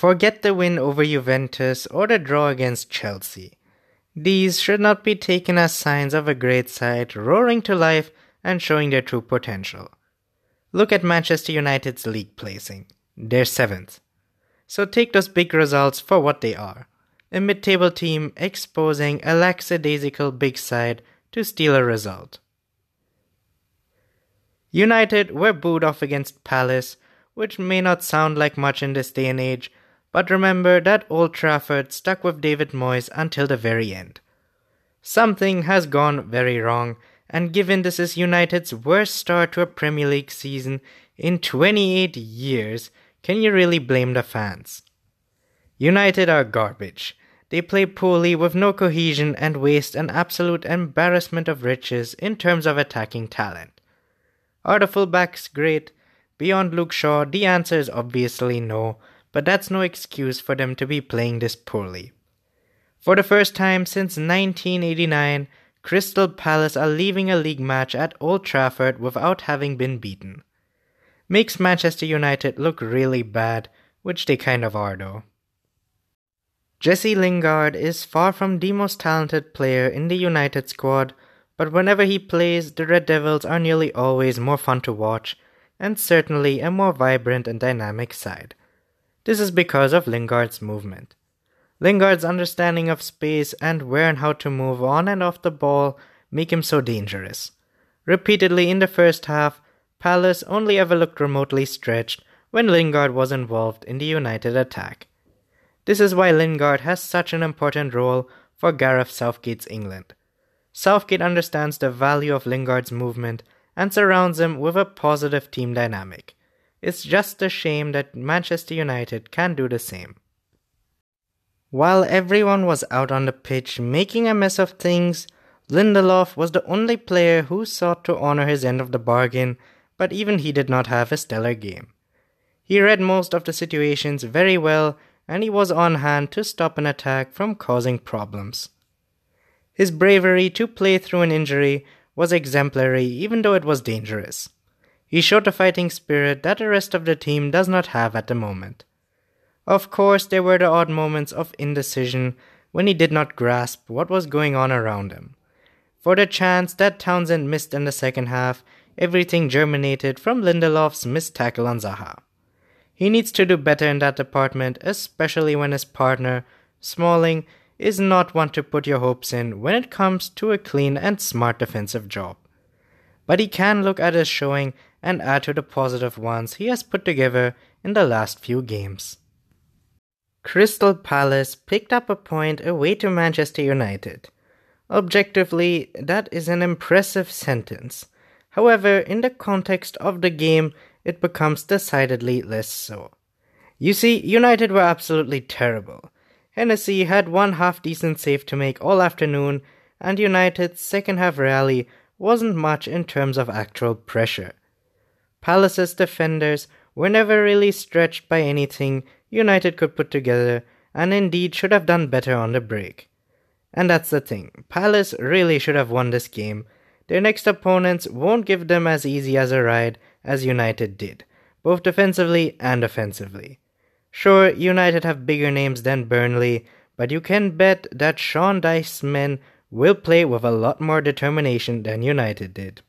Forget the win over Juventus or the draw against Chelsea. These should not be taken as signs of a great side roaring to life and showing their true potential. Look at Manchester United's league placing. They're seventh. So take those big results for what they are a mid table team exposing a lackadaisical big side to steal a result. United were booed off against Palace, which may not sound like much in this day and age, but remember that Old Trafford stuck with David Moyes until the very end. Something has gone very wrong, and given this is United's worst start to a Premier League season in 28 years, can you really blame the fans? United are garbage. They play poorly with no cohesion and waste an absolute embarrassment of riches in terms of attacking talent. Are the fullbacks great? Beyond Luke Shaw, the answer is obviously no, but that's no excuse for them to be playing this poorly. For the first time since 1989, Crystal Palace are leaving a league match at Old Trafford without having been beaten. Makes Manchester United look really bad, which they kind of are though. Jesse Lingard is far from the most talented player in the United squad, but whenever he plays, the Red Devils are nearly always more fun to watch, and certainly a more vibrant and dynamic side. This is because of Lingard's movement. Lingard's understanding of space and where and how to move on and off the ball make him so dangerous. Repeatedly in the first half, Palace only ever looked remotely stretched when Lingard was involved in the United attack. This is why Lingard has such an important role for Gareth Southgate's England. Southgate understands the value of Lingard's movement and surrounds him with a positive team dynamic. It's just a shame that Manchester United can't do the same. While everyone was out on the pitch making a mess of things, Lindelof was the only player who sought to honor his end of the bargain, but even he did not have a stellar game. He read most of the situations very well, and he was on hand to stop an attack from causing problems. His bravery to play through an injury was exemplary, even though it was dangerous. He showed a fighting spirit that the rest of the team does not have at the moment. Of course, there were the odd moments of indecision when he did not grasp what was going on around him. For the chance that Townsend missed in the second half, everything germinated from Lindelof's missed tackle on Zaha. He needs to do better in that department, especially when his partner, Smalling, is not one to put your hopes in when it comes to a clean and smart defensive job. But he can look at his showing and add to the positive ones he has put together in the last few games. Crystal Palace picked up a point away to Manchester United. Objectively, that is an impressive sentence. However, in the context of the game, it becomes decidedly less so. You see, United were absolutely terrible. Hennessy had one half decent save to make all afternoon, and United's second half rally wasn't much in terms of actual pressure. Palace's defenders were never really stretched by anything United could put together and indeed should have done better on the break. And that's the thing, Palace really should have won this game. Their next opponents won't give them as easy as a ride as United did, both defensively and offensively. Sure, United have bigger names than Burnley, but you can bet that Sean Dyche's men will play with a lot more determination than United did.